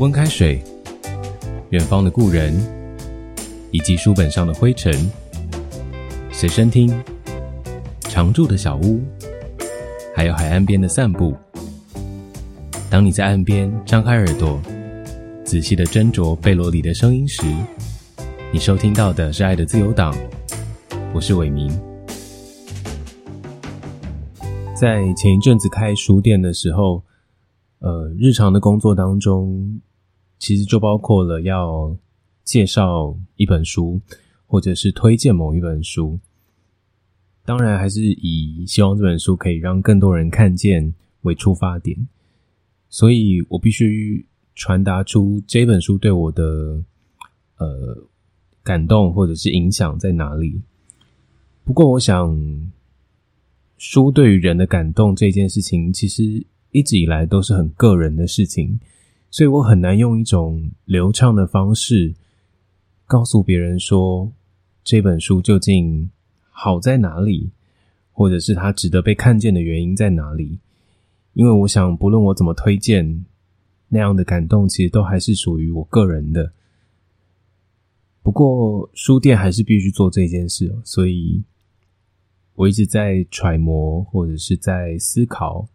温开水、远方的故人，以及书本上的灰尘，随身听、常住的小屋，还有海岸边的散步。当你在岸边张开耳朵，仔细的斟酌贝罗里的声音时，你收听到的是《爱的自由党》，我是伟明。在前一阵子开书店的时候，呃，日常的工作当中，其实就包括了要介绍一本书，或者是推荐某一本书。当然，还是以希望这本书可以让更多人看见为出发点，所以我必须传达出这本书对我的呃感动或者是影响在哪里。不过，我想。书对于人的感动这件事情，其实一直以来都是很个人的事情，所以我很难用一种流畅的方式告诉别人说这本书究竟好在哪里，或者是它值得被看见的原因在哪里。因为我想，不论我怎么推荐，那样的感动其实都还是属于我个人的。不过，书店还是必须做这件事，所以。我一直在揣摩，或者是在思考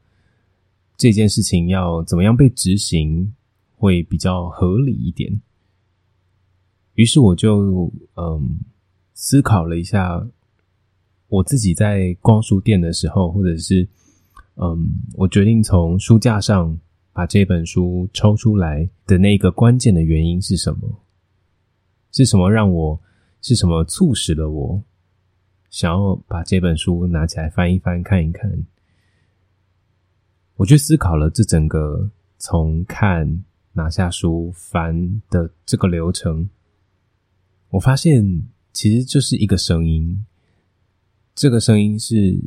这件事情要怎么样被执行会比较合理一点。于是我就嗯思考了一下，我自己在逛书店的时候，或者是嗯我决定从书架上把这本书抽出来的那个关键的原因是什么？是什么让我？是什么促使了我？想要把这本书拿起来翻一翻看一看，我去思考了这整个从看拿下书翻的这个流程，我发现其实就是一个声音，这个声音是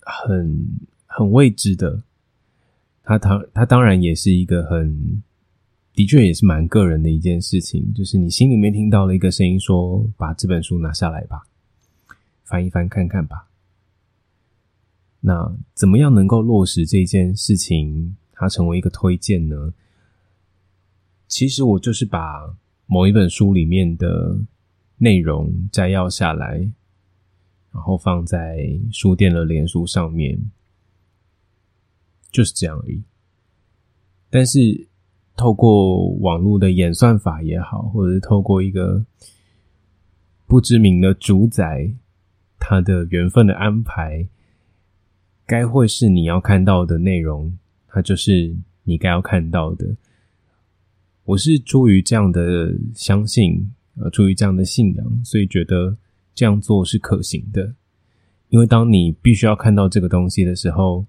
很很未知的，它当它当然也是一个很的确也是蛮个人的一件事情，就是你心里面听到了一个声音说：“把这本书拿下来吧。”翻一翻看看吧。那怎么样能够落实这件事情，它成为一个推荐呢？其实我就是把某一本书里面的内容摘要下来，然后放在书店的脸书上面，就是这样而已。但是透过网络的演算法也好，或者是透过一个不知名的主宰。他的缘分的安排，该会是你要看到的内容，它就是你该要看到的。我是出于这样的相信，呃，出于这样的信仰，所以觉得这样做是可行的。因为当你必须要看到这个东西的时候，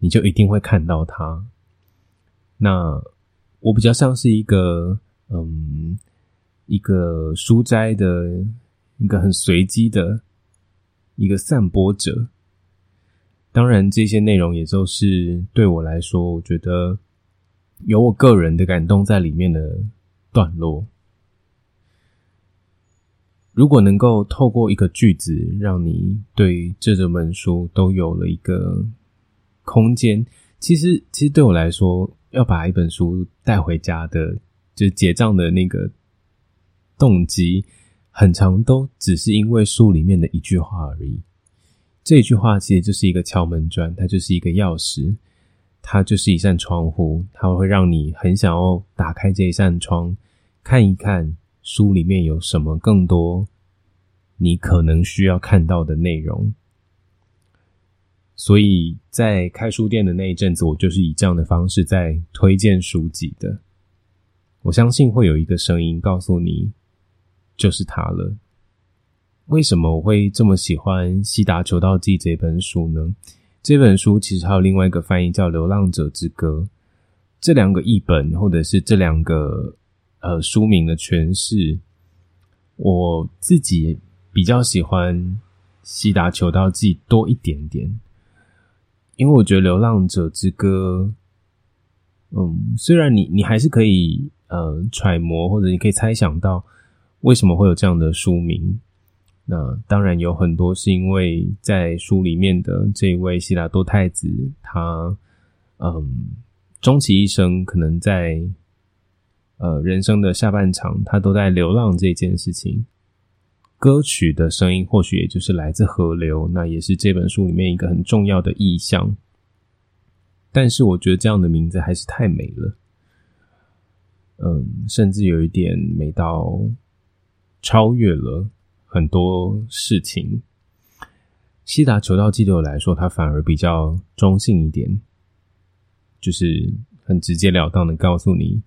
你就一定会看到它。那我比较像是一个，嗯，一个书斋的一个很随机的。一个散播者，当然这些内容也都是对我来说，我觉得有我个人的感动在里面的段落。如果能够透过一个句子，让你对这整本书都有了一个空间，其实其实对我来说，要把一本书带回家的，就结账的那个动机。很长都只是因为书里面的一句话而已。这句话其实就是一个敲门砖，它就是一个钥匙，它就是一扇窗户，它会让你很想要打开这一扇窗，看一看书里面有什么更多你可能需要看到的内容。所以在开书店的那一阵子，我就是以这样的方式在推荐书籍的。我相信会有一个声音告诉你。就是它了。为什么我会这么喜欢《西达求道记》这本书呢？这本书其实还有另外一个翻译叫《流浪者之歌》。这两个译本，或者是这两个呃书名的诠释，我自己比较喜欢《西达求道记》多一点点，因为我觉得《流浪者之歌》，嗯，虽然你你还是可以呃揣摩，或者你可以猜想到。为什么会有这样的书名？那当然有很多是因为在书里面的这位希拉多太子，他嗯，终其一生可能在呃人生的下半场，他都在流浪这件事情。歌曲的声音或许也就是来自河流，那也是这本书里面一个很重要的意象。但是我觉得这样的名字还是太美了，嗯，甚至有一点美到超越了很多事情。西达求道记对我来说，它反而比较中性一点，就是很直截了当的告诉你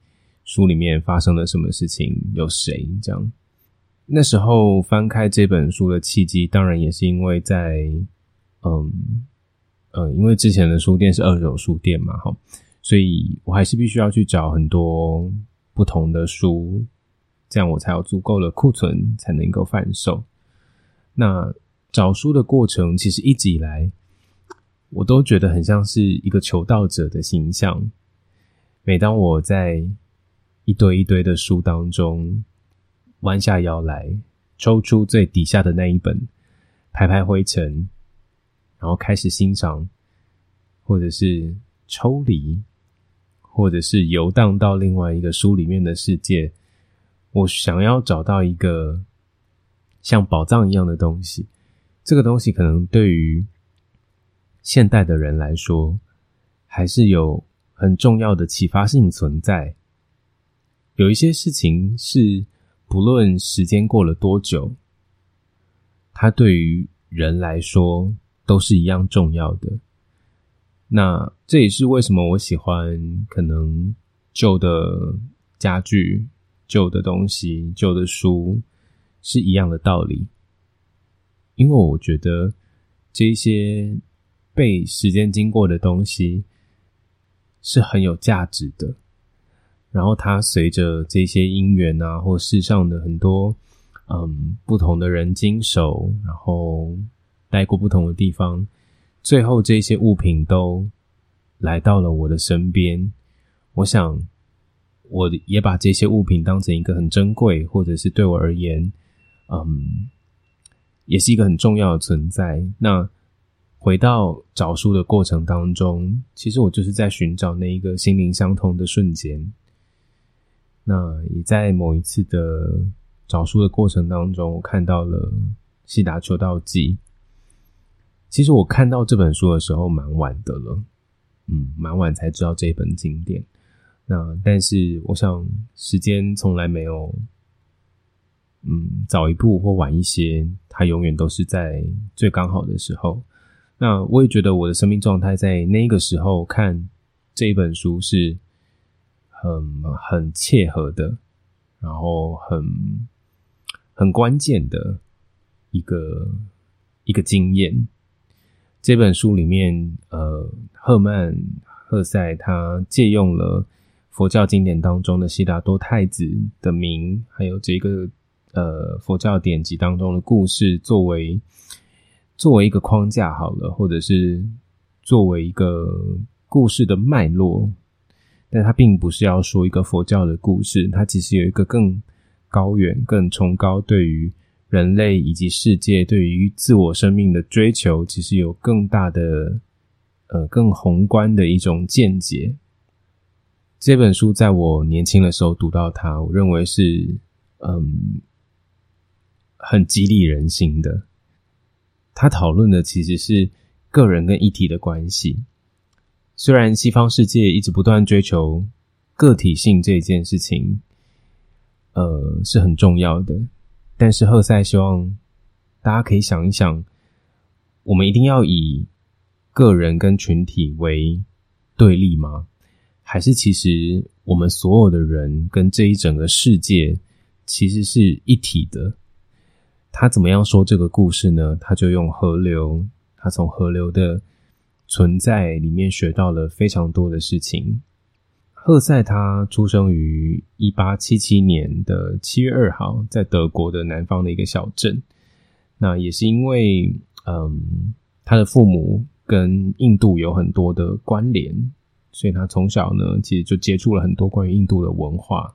书里面发生了什么事情，有谁这样。那时候翻开这本书的契机，当然也是因为在，嗯，嗯，因为之前的书店是二手书店嘛，哈，所以我还是必须要去找很多不同的书，这样我才有足够的库存才能够贩售。那找书的过程，其实一直以来，我都觉得很像是一个求道者的形象。每当我在一堆一堆的书当中。弯下腰来，抽出最底下的那一本，拍拍灰尘，然后开始欣赏，或者是抽离，或者是游荡到另外一个书里面的世界。我想要找到一个像宝藏一样的东西。这个东西可能对于现代的人来说，还是有很重要的启发性存在。有一些事情是。不论时间过了多久，它对于人来说都是一样重要的。那这也是为什么我喜欢可能旧的家具、旧的东西、旧的书是一样的道理。因为我觉得这些被时间经过的东西是很有价值的。然后它随着这些因缘啊，或世上的很多嗯不同的人经手，然后待过不同的地方，最后这些物品都来到了我的身边。我想，我也把这些物品当成一个很珍贵，或者是对我而言，嗯，也是一个很重要的存在。那回到找书的过程当中，其实我就是在寻找那一个心灵相通的瞬间。那也在某一次的找书的过程当中，我看到了《西达求道记》。其实我看到这本书的时候蛮晚的了，嗯，蛮晚才知道这本经典。那但是我想，时间从来没有，嗯，早一步或晚一些，它永远都是在最刚好的时候。那我也觉得我的生命状态在那个时候看这一本书是。很很切合的，然后很很关键的一个一个经验。这本书里面，呃，赫曼赫塞他借用了佛教经典当中的悉达多太子的名，还有这个呃佛教典籍当中的故事，作为作为一个框架好了，或者是作为一个故事的脉络。但它并不是要说一个佛教的故事，它其实有一个更高远、更崇高，对于人类以及世界、对于自我生命的追求，其实有更大的、呃，更宏观的一种见解。这本书在我年轻的时候读到它，我认为是嗯，很激励人心的。他讨论的其实是个人跟一体的关系。虽然西方世界一直不断追求个体性这件事情，呃，是很重要的，但是赫塞希望大家可以想一想，我们一定要以个人跟群体为对立吗？还是其实我们所有的人跟这一整个世界其实是一体的？他怎么样说这个故事呢？他就用河流，他从河流的。存在里面学到了非常多的事情。赫塞他出生于一八七七年的七月二号，在德国的南方的一个小镇。那也是因为，嗯，他的父母跟印度有很多的关联，所以他从小呢，其实就接触了很多关于印度的文化。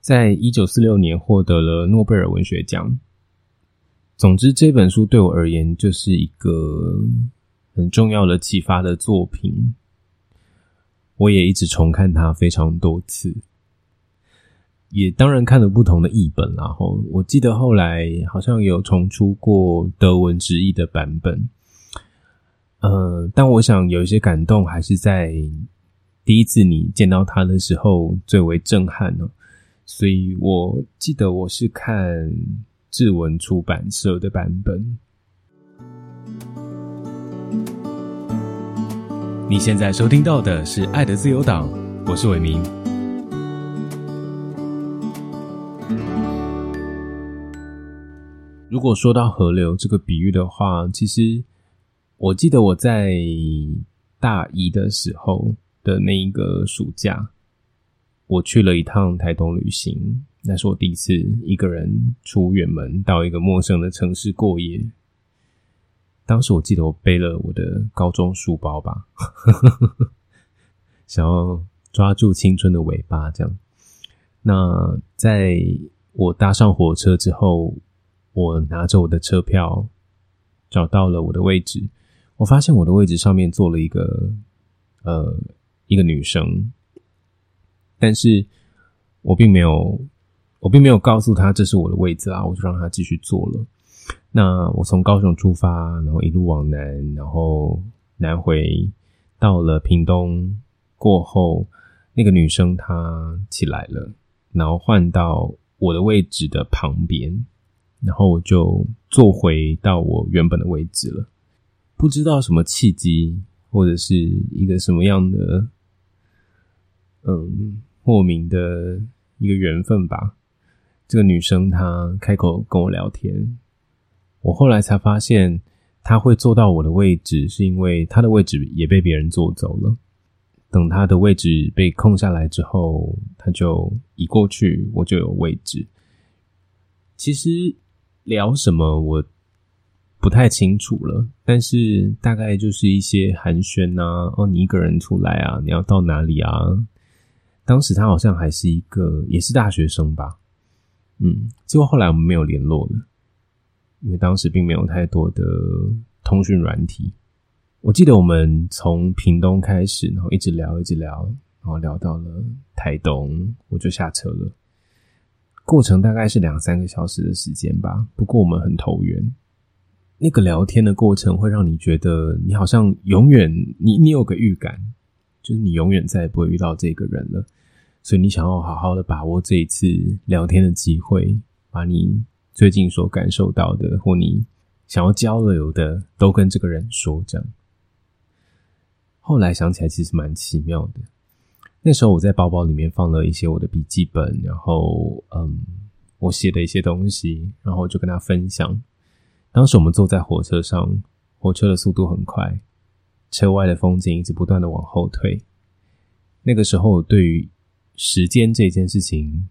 在一九四六年获得了诺贝尔文学奖。总之，这本书对我而言就是一个。很重要的启发的作品，我也一直重看它非常多次。也当然看了不同的译本，然后我记得后来好像有重出过德文直译的版本。呃，但我想有一些感动还是在第一次你见到他的时候最为震撼呢。所以我记得我是看志文出版社的版本。你现在收听到的是《爱的自由党》，我是伟明。如果说到河流这个比喻的话，其实我记得我在大一的时候的那一个暑假，我去了一趟台东旅行，那是我第一次一个人出远门到一个陌生的城市过夜。当时我记得我背了我的高中书包吧，想要抓住青春的尾巴，这样。那在我搭上火车之后，我拿着我的车票，找到了我的位置。我发现我的位置上面坐了一个呃一个女生，但是我并没有我并没有告诉她这是我的位置啊，我就让她继续坐了。那我从高雄出发，然后一路往南，然后南回到了屏东过后，那个女生她起来了，然后换到我的位置的旁边，然后我就坐回到我原本的位置了。不知道什么契机，或者是一个什么样的，嗯，莫名的一个缘分吧。这个女生她开口跟我聊天。我后来才发现，她会坐到我的位置，是因为她的位置也被别人坐走了。等她的位置被空下来之后，她就移过去，我就有位置。其实聊什么我不太清楚了，但是大概就是一些寒暄呐，哦，你一个人出来啊，你要到哪里啊？当时他好像还是一个，也是大学生吧，嗯，结果后来我们没有联络了。因为当时并没有太多的通讯软体，我记得我们从屏东开始，然后一直聊，一直聊，然后聊到了台东，我就下车了。过程大概是两三个小时的时间吧。不过我们很投缘，那个聊天的过程会让你觉得你好像永远，你你有个预感，就是你永远再也不会遇到这个人了，所以你想要好好的把握这一次聊天的机会，把你。最近所感受到的，或你想要交流的，都跟这个人说。这样，后来想起来，其实蛮奇妙的。那时候我在包包里面放了一些我的笔记本，然后嗯，我写的一些东西，然后就跟他分享。当时我们坐在火车上，火车的速度很快，车外的风景一直不断的往后退。那个时候，对于时间这件事情，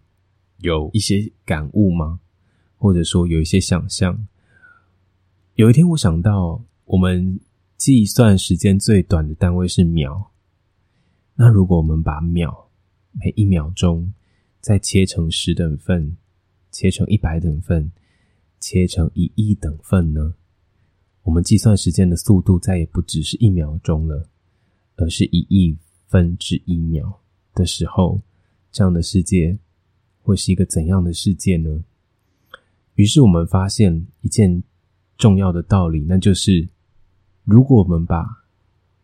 有一些感悟吗？或者说有一些想象，有一天我想到，我们计算时间最短的单位是秒。那如果我们把秒每一秒钟再切成十等份，切成一百等份，切成一亿等份呢？我们计算时间的速度再也不只是一秒钟了，而是一亿分之一秒的时候，这样的世界会是一个怎样的世界呢？于是我们发现一件重要的道理，那就是：如果我们把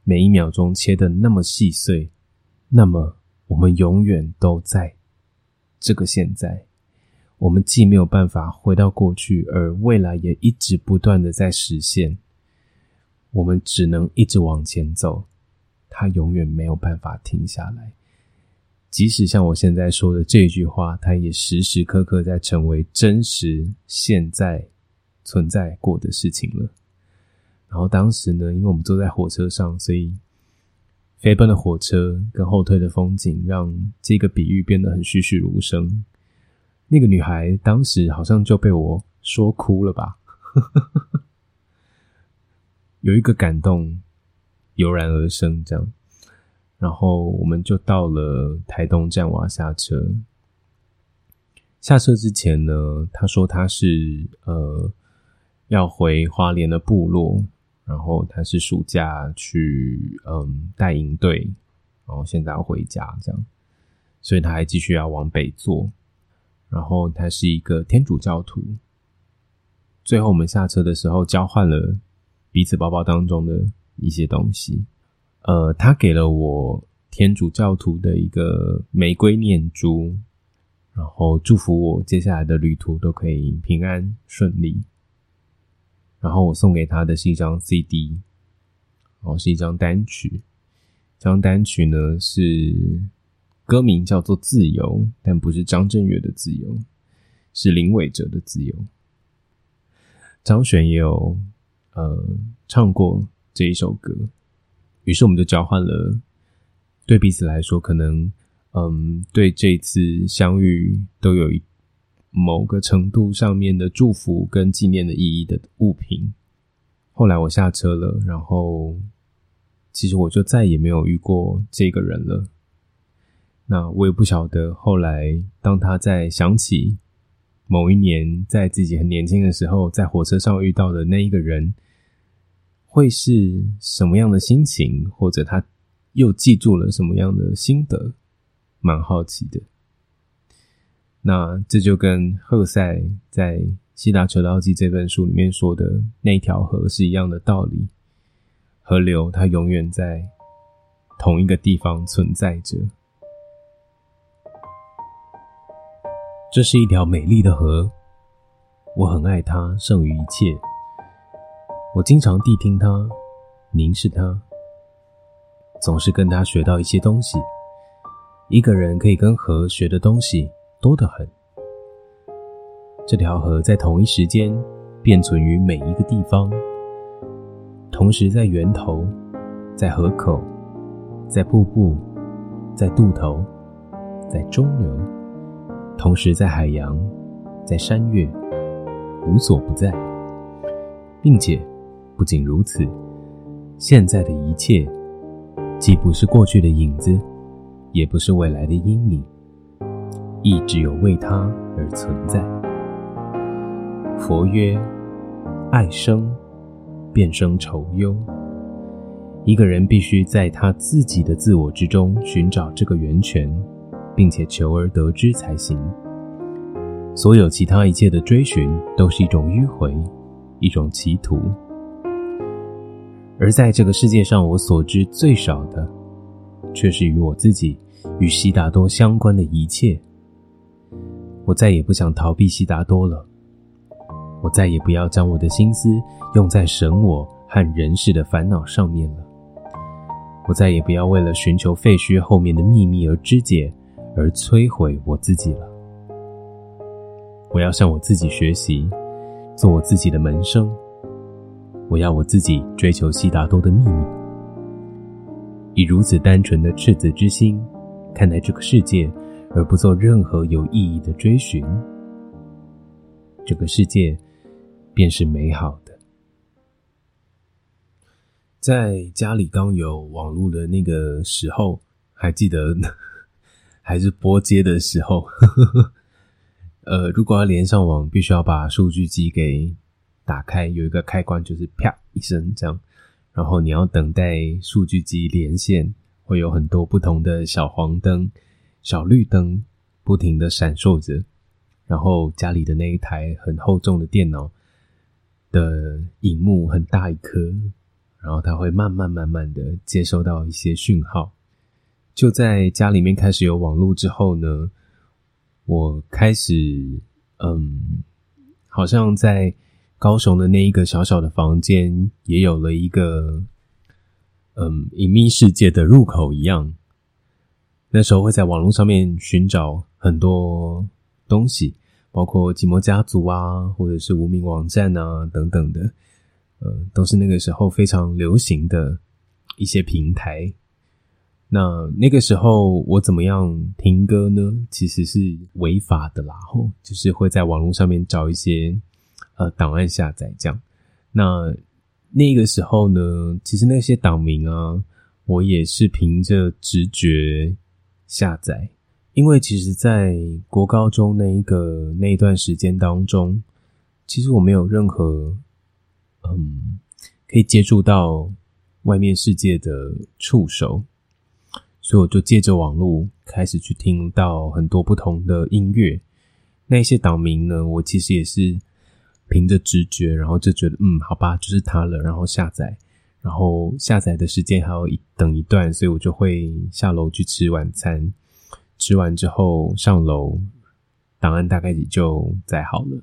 每一秒钟切的那么细碎，那么我们永远都在这个现在。我们既没有办法回到过去，而未来也一直不断的在实现。我们只能一直往前走，它永远没有办法停下来。即使像我现在说的这句话，它也时时刻刻在成为真实现在存在过的事情了。然后当时呢，因为我们坐在火车上，所以飞奔的火车跟后退的风景，让这个比喻变得很栩栩如生。那个女孩当时好像就被我说哭了吧，有一个感动油然而生，这样。然后我们就到了台东站，我要下车。下车之前呢，他说他是呃要回花莲的部落，然后他是暑假去嗯带营队，然后现在要回家这样，所以他还继续要往北坐。然后他是一个天主教徒。最后我们下车的时候交换了彼此包包当中的一些东西。呃，他给了我天主教徒的一个玫瑰念珠，然后祝福我接下来的旅途都可以平安顺利。然后我送给他的是一张 CD，然后是一张单曲。这张单曲呢是歌名叫做《自由》，但不是张震岳的自由，是林伟哲的自由。张悬也有呃唱过这一首歌。于是我们就交换了，对彼此来说，可能嗯，对这次相遇都有一某个程度上面的祝福跟纪念的意义的物品。后来我下车了，然后其实我就再也没有遇过这个人了。那我也不晓得后来，当他在想起某一年在自己很年轻的时候，在火车上遇到的那一个人。会是什么样的心情，或者他又记住了什么样的心得？蛮好奇的。那这就跟赫塞在《悉达求道记》这本书里面说的那条河是一样的道理。河流它永远在同一个地方存在着。这是一条美丽的河，我很爱它，胜于一切。我经常谛听它，凝视它，总是跟它学到一些东西。一个人可以跟河学的东西多得很。这条河在同一时间便存于每一个地方，同时在源头，在河口，在瀑布，在渡头，在中流，同时在海洋，在山岳，无所不在，并且。不仅如此，现在的一切，既不是过去的影子，也不是未来的阴影，亦只有为他而存在。佛曰：“爱生，便生愁忧。”一个人必须在他自己的自我之中寻找这个源泉，并且求而得之才行。所有其他一切的追寻，都是一种迂回，一种歧途。而在这个世界上，我所知最少的，却是与我自己、与悉达多相关的一切。我再也不想逃避悉达多了，我再也不要将我的心思用在神我和人世的烦恼上面了。我再也不要为了寻求废墟后面的秘密而肢解，而摧毁我自己了。我要向我自己学习，做我自己的门生。我要我自己追求悉达多的秘密，以如此单纯的赤子之心看待这个世界，而不做任何有意义的追寻，这个世界便是美好的。在家里刚有网络的那个时候，还记得还是拨接的时候，呃，如果要连上网，必须要把数据机给。打开有一个开关，就是啪一声这样，然后你要等待数据机连线，会有很多不同的小黄灯、小绿灯不停的闪烁着，然后家里的那一台很厚重的电脑的荧幕很大一颗，然后它会慢慢慢慢的接收到一些讯号。就在家里面开始有网络之后呢，我开始嗯，好像在。高雄的那一个小小的房间，也有了一个嗯隐秘世界的入口一样。那时候会在网络上面寻找很多东西，包括寂寞家族啊，或者是无名网站啊等等的，呃，都是那个时候非常流行的一些平台。那那个时候我怎么样听歌呢？其实是违法的啦，吼，就是会在网络上面找一些。呃，档案下载这样，那那个时候呢，其实那些档名啊，我也是凭着直觉下载，因为其实，在国高中那一个那一段时间当中，其实我没有任何嗯可以接触到外面世界的触手，所以我就借着网络开始去听到很多不同的音乐。那些岛名呢，我其实也是凭着直觉，然后就觉得嗯，好吧，就是它了，然后下载，然后下载的时间还要一等一段，所以我就会下楼去吃晚餐，吃完之后上楼，档案大概也就载好了，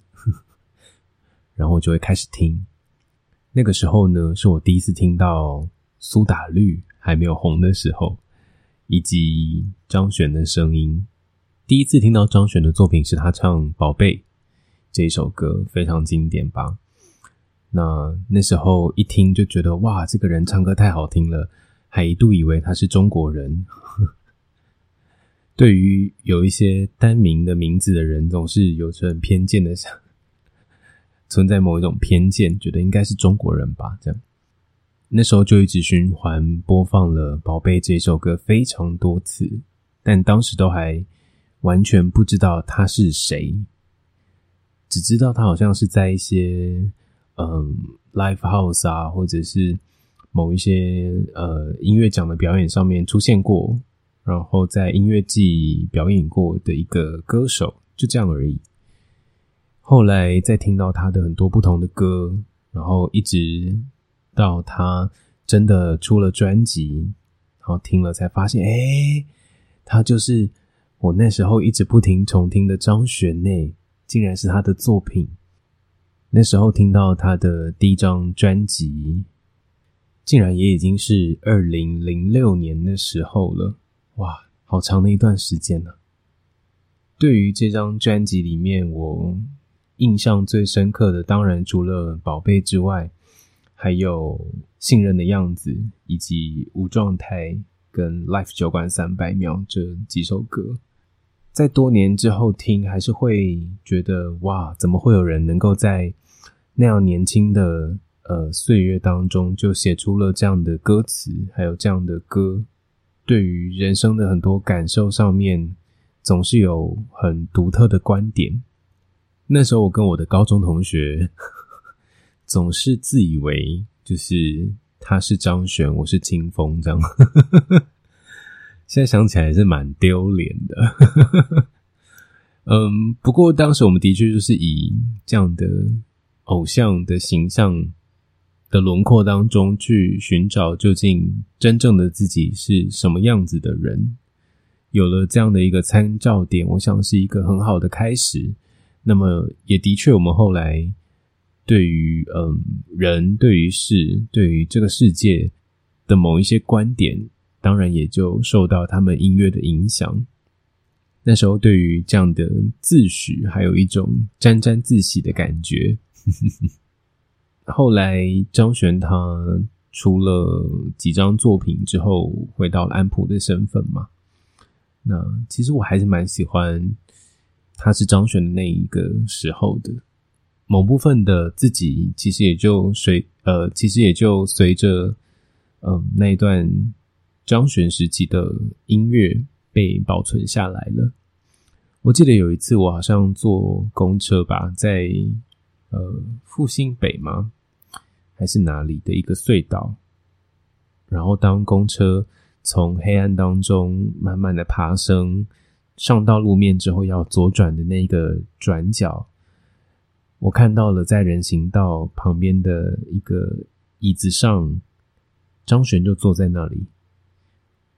然后就会开始听。那个时候呢，是我第一次听到苏打绿还没有红的时候，以及张悬的声音。第一次听到张悬的作品是他唱《宝贝》这首歌，非常经典吧？那那时候一听就觉得哇，这个人唱歌太好听了，还一度以为他是中国人。对于有一些单名的名字的人，总是有着很偏见的想。存在某一种偏见，觉得应该是中国人吧。这样，那时候就一直循环播放了《宝贝》这首歌非常多次，但当时都还完全不知道他是谁，只知道他好像是在一些嗯 live house 啊，或者是某一些呃音乐奖的表演上面出现过，然后在音乐季表演过的一个歌手，就这样而已。后来再听到他的很多不同的歌，然后一直到他真的出了专辑，然后听了才发现，哎，他就是我那时候一直不停重听的张悬内，竟然是他的作品。那时候听到他的第一张专辑，竟然也已经是二零零六年的时候了，哇，好长的一段时间呢。对于这张专辑里面，我。印象最深刻的，当然除了宝贝之外，还有信任的样子，以及无状态跟 Life 酒馆三百秒这几首歌，在多年之后听，还是会觉得哇，怎么会有人能够在那样年轻的呃岁月当中，就写出了这样的歌词，还有这样的歌，对于人生的很多感受上面，总是有很独特的观点。那时候我跟我的高中同学总是自以为就是他是张悬，我是清风这样。现在想起来是蛮丢脸的。嗯，不过当时我们的确就是以这样的偶像的形象的轮廓当中去寻找究竟真正的自己是什么样子的人。有了这样的一个参照点，我想是一个很好的开始。那么也的确，我们后来对于嗯人、对于事、对于这个世界的某一些观点，当然也就受到他们音乐的影响。那时候对于这样的自诩，还有一种沾沾自喜的感觉。后来张悬他出了几张作品之后，回到了安普的身份嘛。那其实我还是蛮喜欢。他是张悬的那一个时候的某部分的自己，其实也就随呃，其实也就随着嗯那一段张悬时期的音乐被保存下来了。我记得有一次，我好像坐公车吧，在呃复兴北吗？还是哪里的一个隧道？然后当公车从黑暗当中慢慢的爬升。上到路面之后要左转的那个转角，我看到了在人行道旁边的一个椅子上，张璇就坐在那里。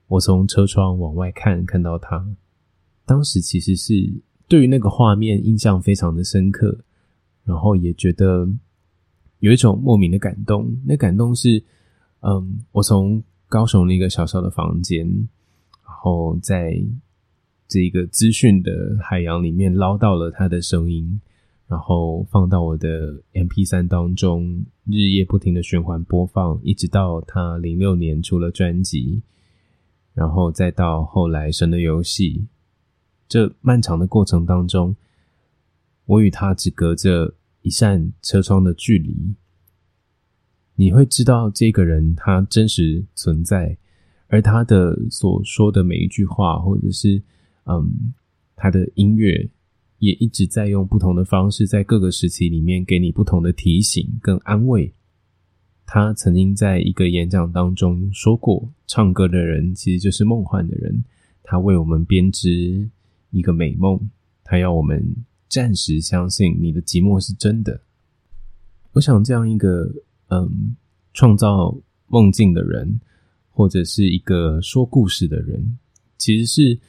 我从车窗往外看，看到他。当时其实是对于那个画面印象非常的深刻，然后也觉得有一种莫名的感动。那感动是，嗯，我从高雄的一个小小的房间，然后在。这个资讯的海洋里面捞到了他的声音，然后放到我的 M P 三当中，日夜不停的循环播放，一直到他零六年出了专辑，然后再到后来《神的游戏》，这漫长的过程当中，我与他只隔着一扇车窗的距离，你会知道这个人他真实存在，而他的所说的每一句话，或者是。嗯，他的音乐也一直在用不同的方式，在各个时期里面给你不同的提醒跟安慰。他曾经在一个演讲当中说过：“唱歌的人其实就是梦幻的人，他为我们编织一个美梦，他要我们暂时相信你的寂寞是真的。我想这样一个嗯，创造梦境的人，或者是一个说故事的人，其实是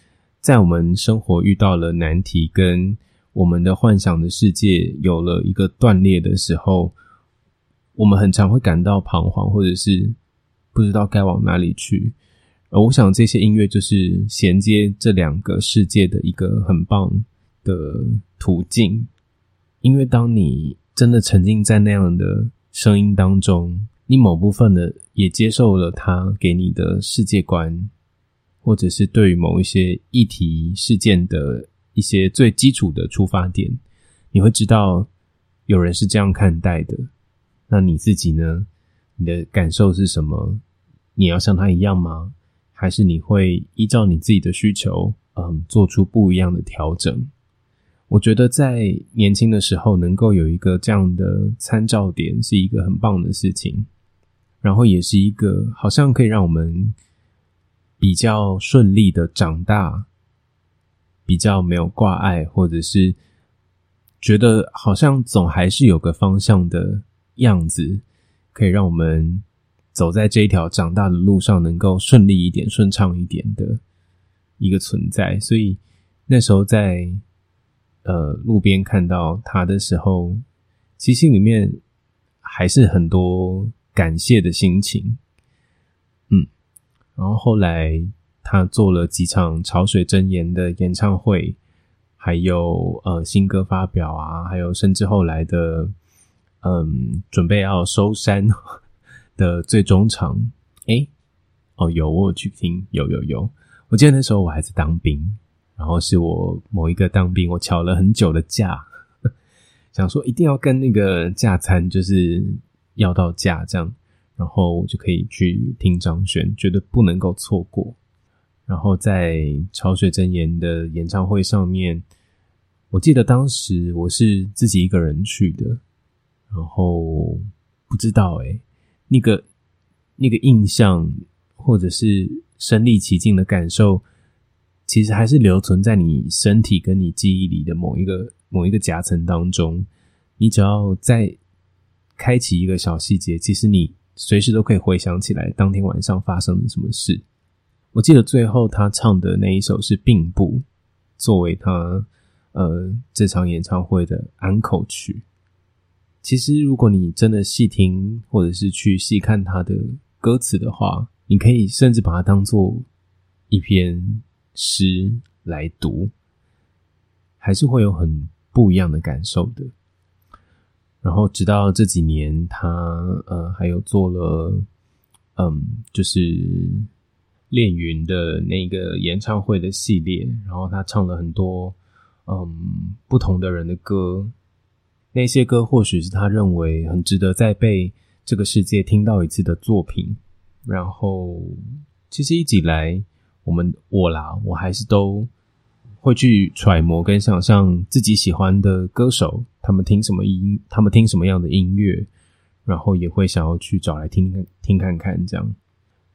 在我们生活遇到了难题，跟我们的幻想的世界有了一个断裂的时候，我们很常会感到彷徨，或者是不知道该往哪里去。而我想，这些音乐就是衔接这两个世界的一个很棒的途径，因为当你。真的沉浸在那样的声音当中，你某部分的也接受了他给你的世界观，或者是对于某一些议题事件的一些最基础的出发点，你会知道有人是这样看待的。那你自己呢？你的感受是什么？你要像他一样吗？还是你会依照你自己的需求，嗯，做出不一样的调整？我觉得在年轻的时候能够有一个这样的参照点，是一个很棒的事情。然后也是一个好像可以让我们比较顺利的长大，比较没有挂碍，或者是觉得好像总还是有个方向的样子，可以让我们走在这一条长大的路上能够顺利一点、顺畅一点的一个存在。所以那时候在。呃，路边看到他的时候，其实心里面还是很多感谢的心情。嗯，然后后来他做了几场潮水真言的演唱会，还有呃新歌发表啊，还有甚至后来的嗯准备要收山 的最终场。哎，哦，有我去听，有有有，我记得那时候我还在当兵。然后是我某一个当兵，我翘了很久的假，想说一定要跟那个假餐就是要到假这样，然后我就可以去听张悬，觉得不能够错过。然后在潮水真言的演唱会上面，我记得当时我是自己一个人去的，然后不知道诶那个那个印象或者是身临其境的感受。其实还是留存在你身体跟你记忆里的某一个某一个夹层当中。你只要再开启一个小细节，其实你随时都可以回想起来当天晚上发生了什么事。我记得最后他唱的那一首是《并不》，作为他呃这场演唱会的安口曲。其实如果你真的细听或者是去细看他的歌词的话，你可以甚至把它当做一篇。诗来读，还是会有很不一样的感受的。然后直到这几年，他呃还有做了嗯，就是练云的那个演唱会的系列，然后他唱了很多嗯不同的人的歌，那些歌或许是他认为很值得再被这个世界听到一次的作品。然后其实一直以来。我们我啦，我还是都会去揣摩跟想象自己喜欢的歌手，他们听什么音，他们听什么样的音乐，然后也会想要去找来听听看看这样。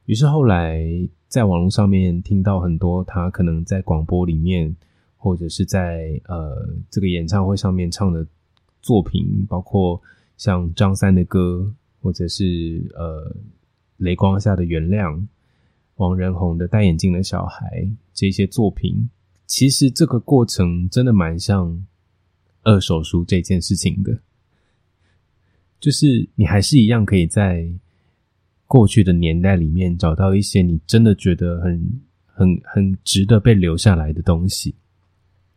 于是后来在网络上面听到很多他可能在广播里面，或者是在呃这个演唱会上面唱的作品，包括像张三的歌，或者是呃雷光下的原谅。王仁宏的戴眼镜的小孩这些作品，其实这个过程真的蛮像二手书这件事情的，就是你还是一样可以在过去的年代里面找到一些你真的觉得很很很值得被留下来的东西。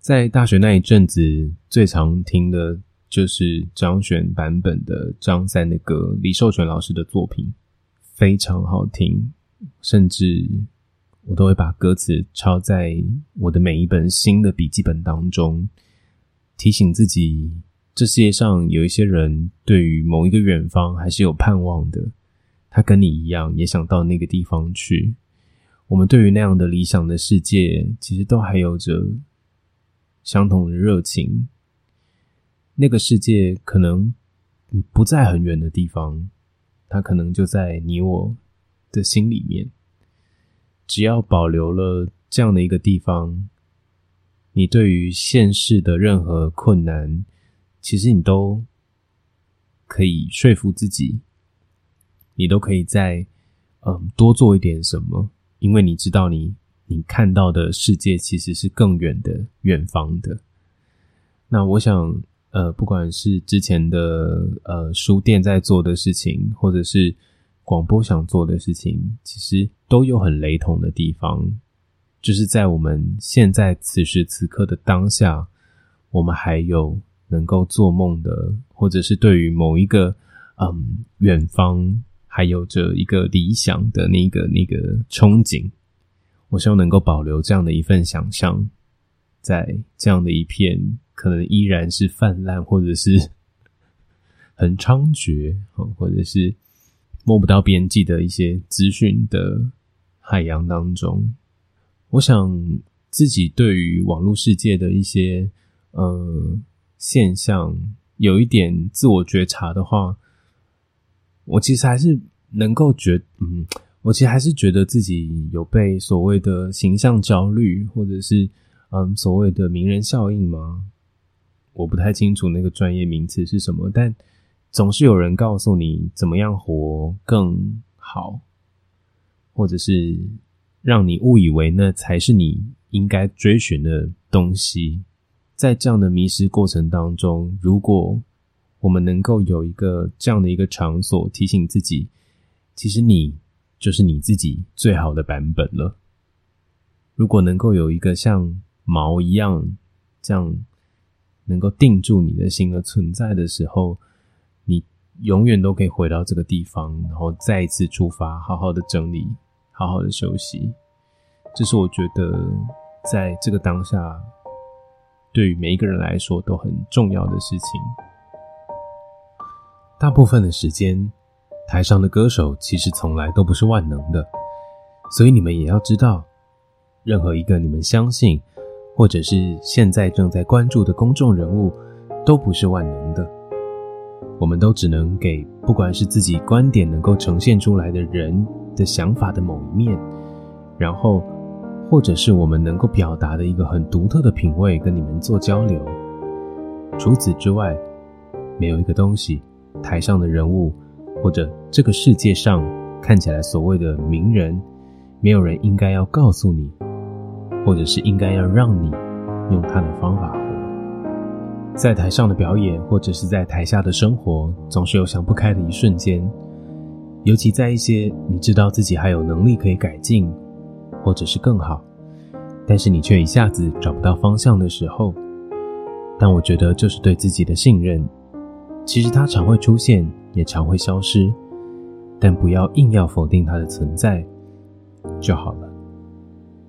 在大学那一阵子，最常听的就是张悬版本的张三的歌，李寿全老师的作品非常好听。甚至我都会把歌词抄在我的每一本新的笔记本当中，提醒自己：这世界上有一些人对于某一个远方还是有盼望的。他跟你一样，也想到那个地方去。我们对于那样的理想的世界，其实都还有着相同的热情。那个世界可能不在很远的地方，它可能就在你我。的心里面，只要保留了这样的一个地方，你对于现世的任何困难，其实你都可以说服自己，你都可以在嗯多做一点什么，因为你知道你你看到的世界其实是更远的远方的。那我想，呃，不管是之前的呃书店在做的事情，或者是广播想做的事情，其实都有很雷同的地方，就是在我们现在此时此刻的当下，我们还有能够做梦的，或者是对于某一个嗯远方还有着一个理想的那个那个憧憬，我希望能够保留这样的一份想象，在这样的一片。可能依然是泛滥，或者是很猖獗，或者是摸不到边际的一些资讯的海洋当中。我想自己对于网络世界的一些呃现象有一点自我觉察的话，我其实还是能够觉，嗯，我其实还是觉得自己有被所谓的形象焦虑，或者是嗯所谓的名人效应吗？我不太清楚那个专业名词是什么，但总是有人告诉你怎么样活更好，或者是让你误以为那才是你应该追寻的东西。在这样的迷失过程当中，如果我们能够有一个这样的一个场所提醒自己，其实你就是你自己最好的版本了。如果能够有一个像毛一样这样。能够定住你的心而存在的时候，你永远都可以回到这个地方，然后再一次出发，好好的整理，好好的休息。这是我觉得在这个当下，对于每一个人来说都很重要的事情。大部分的时间，台上的歌手其实从来都不是万能的，所以你们也要知道，任何一个你们相信。或者是现在正在关注的公众人物，都不是万能的。我们都只能给不管是自己观点能够呈现出来的人的想法的某一面，然后，或者是我们能够表达的一个很独特的品味，跟你们做交流。除此之外，没有一个东西，台上的人物，或者这个世界上看起来所谓的名人，没有人应该要告诉你。或者是应该要让你用他的方法活，在台上的表演，或者是在台下的生活，总是有想不开的一瞬间。尤其在一些你知道自己还有能力可以改进，或者是更好，但是你却一下子找不到方向的时候。但我觉得这是对自己的信任。其实它常会出现，也常会消失，但不要硬要否定它的存在就好了。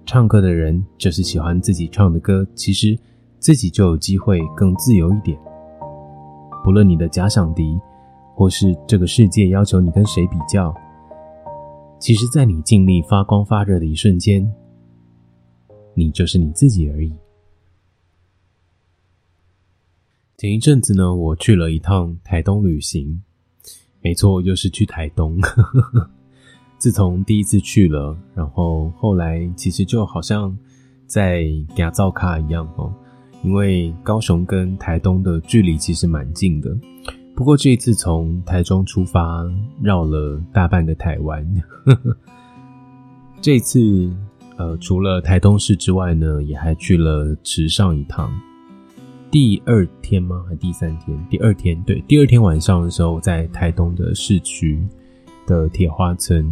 唱歌的人就是喜欢自己唱的歌，其实自己就有机会更自由一点。不论你的假想敌，或是这个世界要求你跟谁比较，其实，在你尽力发光发热的一瞬间，你就是你自己而已。前一阵子呢，我去了一趟台东旅行，没错，又是去台东。自从第一次去了，然后后来其实就好像在给造卡一样哦，因为高雄跟台东的距离其实蛮近的。不过这一次从台中出发，绕了大半个台湾。这一次呃，除了台东市之外呢，也还去了池上一趟。第二天吗？还第三天？第二天对，第二天晚上的时候，在台东的市区的铁花村。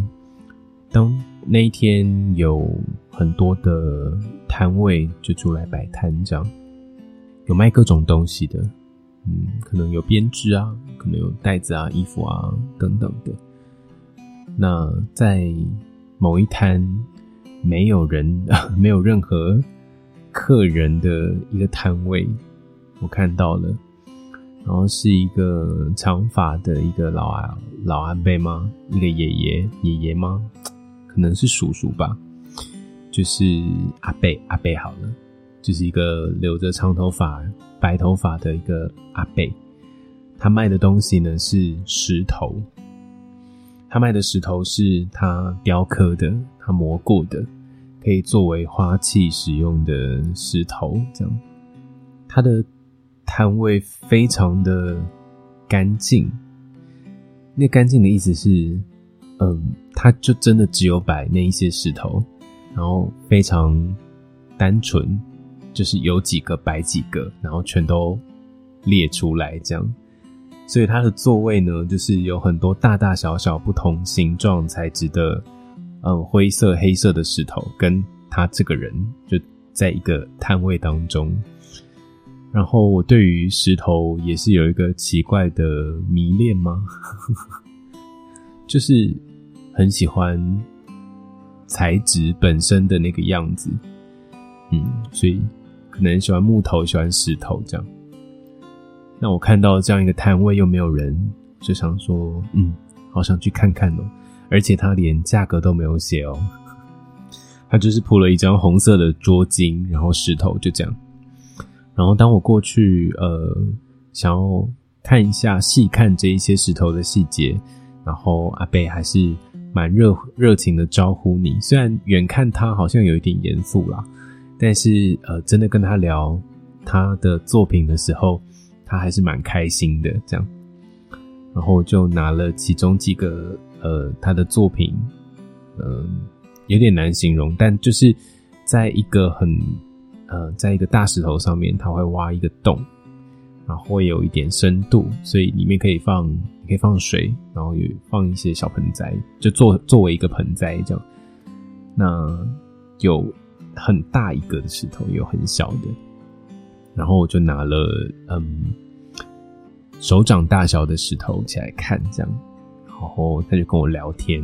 当那一天有很多的摊位就出来摆摊，这样有卖各种东西的，嗯，可能有编织啊，可能有袋子啊、衣服啊等等的。那在某一摊没有人、没有任何客人的一个摊位，我看到了，然后是一个长发的一个老阿老阿伯吗？一个爷爷爷爷吗？可能是叔叔吧，就是阿贝阿贝好了，就是一个留着长头发、白头发的一个阿贝。他卖的东西呢是石头，他卖的石头是他雕刻的、他磨过的，可以作为花器使用的石头，这样。他的摊位非常的干净，那干净的意思是，嗯，它就真的只有摆那一些石头，然后非常单纯，就是有几个摆几个，然后全都列出来这样。所以它的座位呢，就是有很多大大小小不同形状材质的，嗯，灰色、黑色的石头，跟他这个人就在一个摊位当中。然后我对于石头也是有一个奇怪的迷恋吗？就是很喜欢材质本身的那个样子，嗯，所以可能喜欢木头，喜欢石头这样。那我看到这样一个摊位又没有人，就想说，嗯，好想去看看哦。而且他连价格都没有写哦，他就是铺了一张红色的桌巾，然后石头就这样。然后当我过去，呃，想要看一下、细看这一些石头的细节，然后阿贝还是蛮热热情的招呼你。虽然远看他好像有一点严肃啦，但是呃，真的跟他聊他的作品的时候。他还是蛮开心的，这样，然后就拿了其中几个呃他的作品，嗯，有点难形容，但就是在一个很呃，在一个大石头上面，他会挖一个洞，然后会有一点深度，所以里面可以放可以放水，然后有放一些小盆栽，就作作为一个盆栽这样。那有很大一个的石头，有很小的。然后我就拿了嗯手掌大小的石头起来看，这样，然后他就跟我聊天，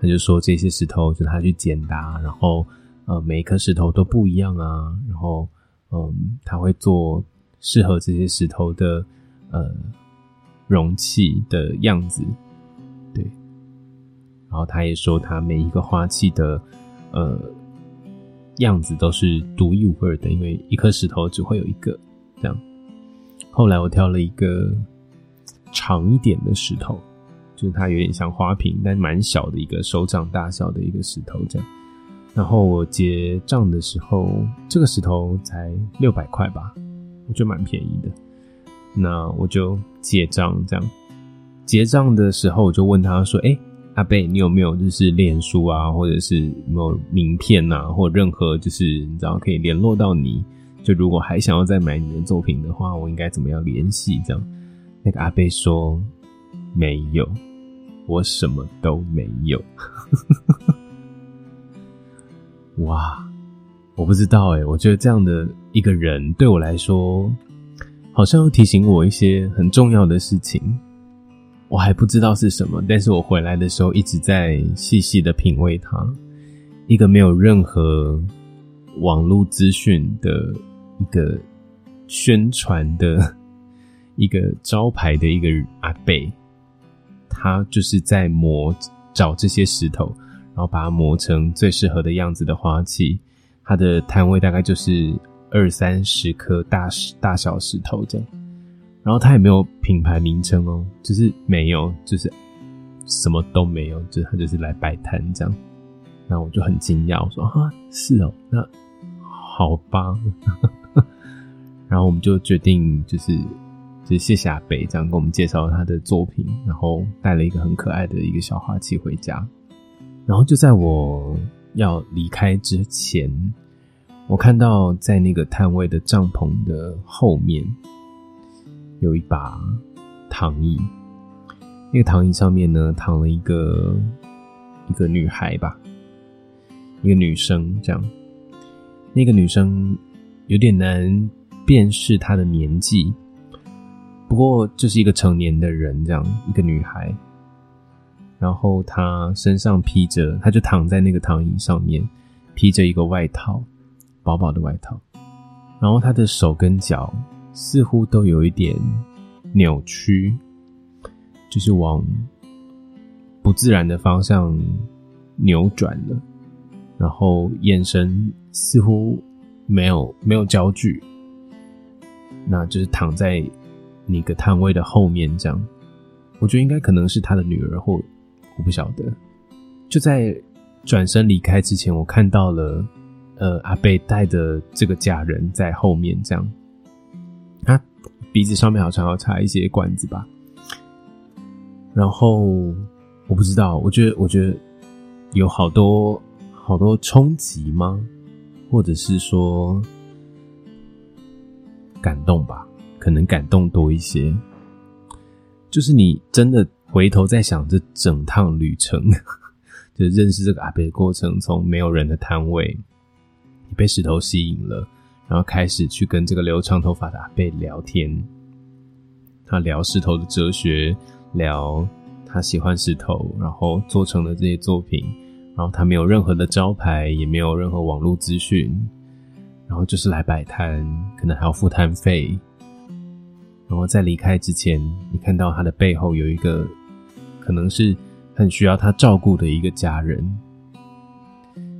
他就说这些石头就他去捡的，然后呃每一颗石头都不一样啊，然后嗯他会做适合这些石头的呃容器的样子，对，然后他也说他每一个花器的呃。样子都是独一无二的，因为一颗石头只会有一个这样。后来我挑了一个长一点的石头，就是它有点像花瓶，但蛮小的一个手掌大小的一个石头这样。然后我结账的时候，这个石头才六百块吧，我觉得蛮便宜的。那我就结账这样。结账的时候，我就问他说：“哎。”阿贝，你有没有就是脸书啊，或者是有没有名片呐，或任何就是你知道可以联络到你？就如果还想要再买你的作品的话，我应该怎么样联系？这样，那个阿贝说没有，我什么都没有。哇，我不知道哎，我觉得这样的一个人对我来说，好像又提醒我一些很重要的事情。我还不知道是什么，但是我回来的时候一直在细细的品味它。一个没有任何网络资讯的一个宣传的 一个招牌的一个阿贝，他就是在磨找这些石头，然后把它磨成最适合的样子的花器。他的摊位大概就是二三十颗大石大小石头这样。然后他也没有品牌名称哦，就是没有，就是什么都没有，就他就是来摆摊这样。那我就很惊讶，我说啊，是哦，那好吧。然后我们就决定，就是就是谢谢阿北这样跟我们介绍他的作品，然后带了一个很可爱的一个小花器回家。然后就在我要离开之前，我看到在那个摊位的帐篷的后面。有一把躺椅，那个躺椅上面呢躺了一个一个女孩吧，一个女生这样。那个女生有点难辨识她的年纪，不过就是一个成年的人这样，一个女孩。然后他身上披着，他就躺在那个躺椅上面，披着一个外套，薄薄的外套。然后他的手跟脚。似乎都有一点扭曲，就是往不自然的方向扭转了，然后眼神似乎没有没有焦距，那就是躺在那个摊位的后面这样。我觉得应该可能是他的女儿，或我不晓得。就在转身离开之前，我看到了呃阿贝带的这个家人在后面，这样，他鼻子上面好像要插一些管子吧。然后我不知道，我觉得我觉得有好多好多冲击吗？或者是说感动吧？可能感动多一些。就是你真的回头再想这整趟旅程，就认识这个阿贝的过程，从没有人的摊位，你被石头吸引了，然后开始去跟这个留长头发的阿贝聊天，他聊石头的哲学。聊他喜欢石头，然后做成了这些作品，然后他没有任何的招牌，也没有任何网络资讯，然后就是来摆摊，可能还要付摊费。然后在离开之前，你看到他的背后有一个可能是很需要他照顾的一个家人，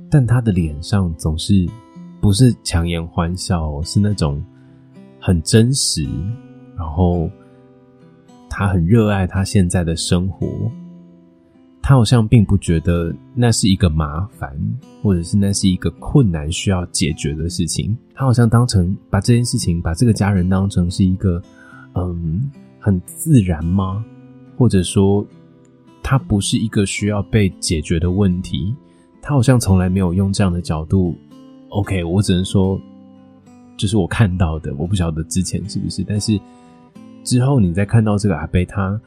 但他的脸上总是不是强颜欢笑，是那种很真实，然后。他很热爱他现在的生活，他好像并不觉得那是一个麻烦，或者是那是一个困难需要解决的事情。他好像当成把这件事情，把这个家人当成是一个，嗯，很自然吗？或者说，他不是一个需要被解决的问题？他好像从来没有用这样的角度。OK，我只能说，就是我看到的，我不晓得之前是不是，但是。之后，你再看到这个阿贝，他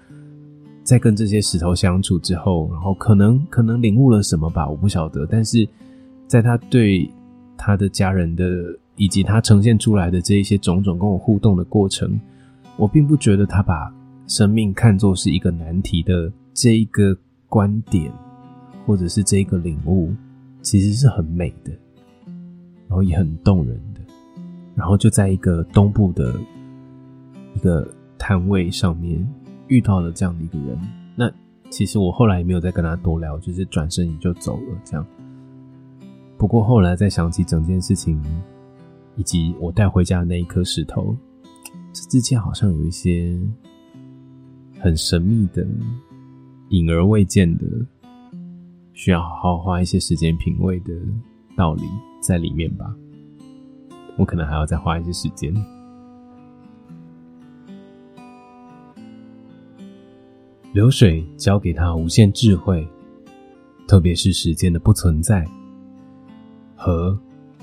在跟这些石头相处之后，然后可能可能领悟了什么吧，我不晓得。但是，在他对他的家人的以及他呈现出来的这一些种种跟我互动的过程，我并不觉得他把生命看作是一个难题的这一个观点，或者是这一个领悟，其实是很美的，然后也很动人的。然后就在一个东部的一个。摊位上面遇到了这样的一个人，那其实我后来也没有再跟他多聊，就是转身也就走了。这样。不过后来再想起整件事情，以及我带回家的那一颗石头，这之间好像有一些很神秘的、隐而未见的，需要好好花一些时间品味的道理在里面吧。我可能还要再花一些时间。流水教给他无限智慧，特别是时间的不存在。河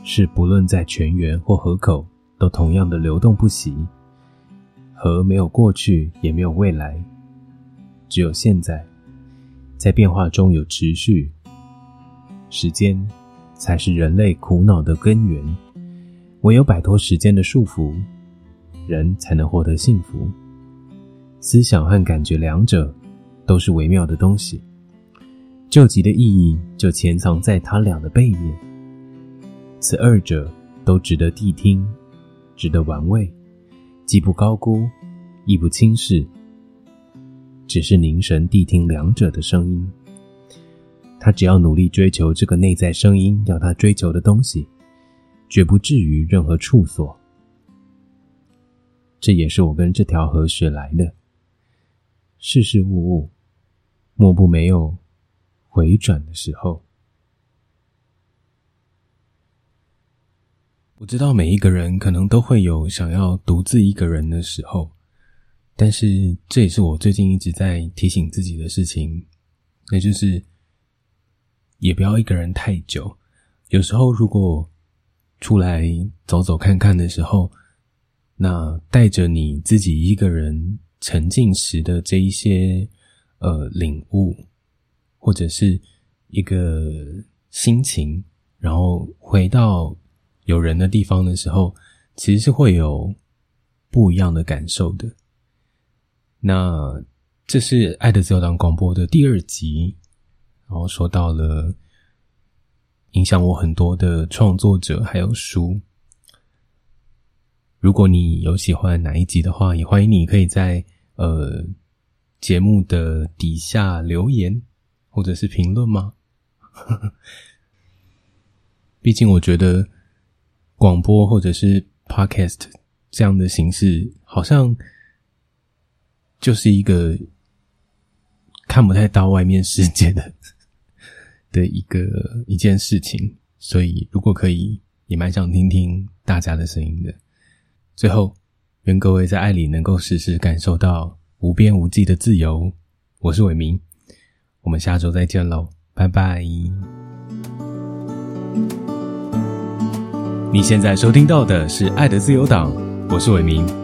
是不论在泉源或河口都同样的流动不息。河没有过去，也没有未来，只有现在，在变化中有持续。时间才是人类苦恼的根源，唯有摆脱时间的束缚，人才能获得幸福。思想和感觉两者。都是微妙的东西，救急的意义就潜藏在它俩的背面。此二者都值得谛听，值得玩味，既不高估，亦不轻视，只是凝神谛听两者的声音。他只要努力追求这个内在声音要他追求的东西，绝不至于任何处所。这也是我跟这条河学来的。事事物物。莫不没有回转的时候。我知道每一个人可能都会有想要独自一个人的时候，但是这也是我最近一直在提醒自己的事情，那就是也不要一个人太久。有时候如果出来走走看看的时候，那带着你自己一个人沉浸时的这一些。呃，领悟，或者是一个心情，然后回到有人的地方的时候，其实是会有不一样的感受的。那这是《爱的自由党》广播的第二集，然后说到了影响我很多的创作者还有书。如果你有喜欢哪一集的话，也欢迎你可以在呃。节目的底下留言或者是评论吗？毕竟我觉得广播或者是 podcast 这样的形式，好像就是一个看不太到外面世界的 的一个一件事情，所以如果可以，也蛮想听听大家的声音的。最后，愿各位在爱里能够时时感受到无边无际的自由。我是伟明，我们下周再见喽，拜拜。你现在收听到的是《爱的自由党》，我是伟明。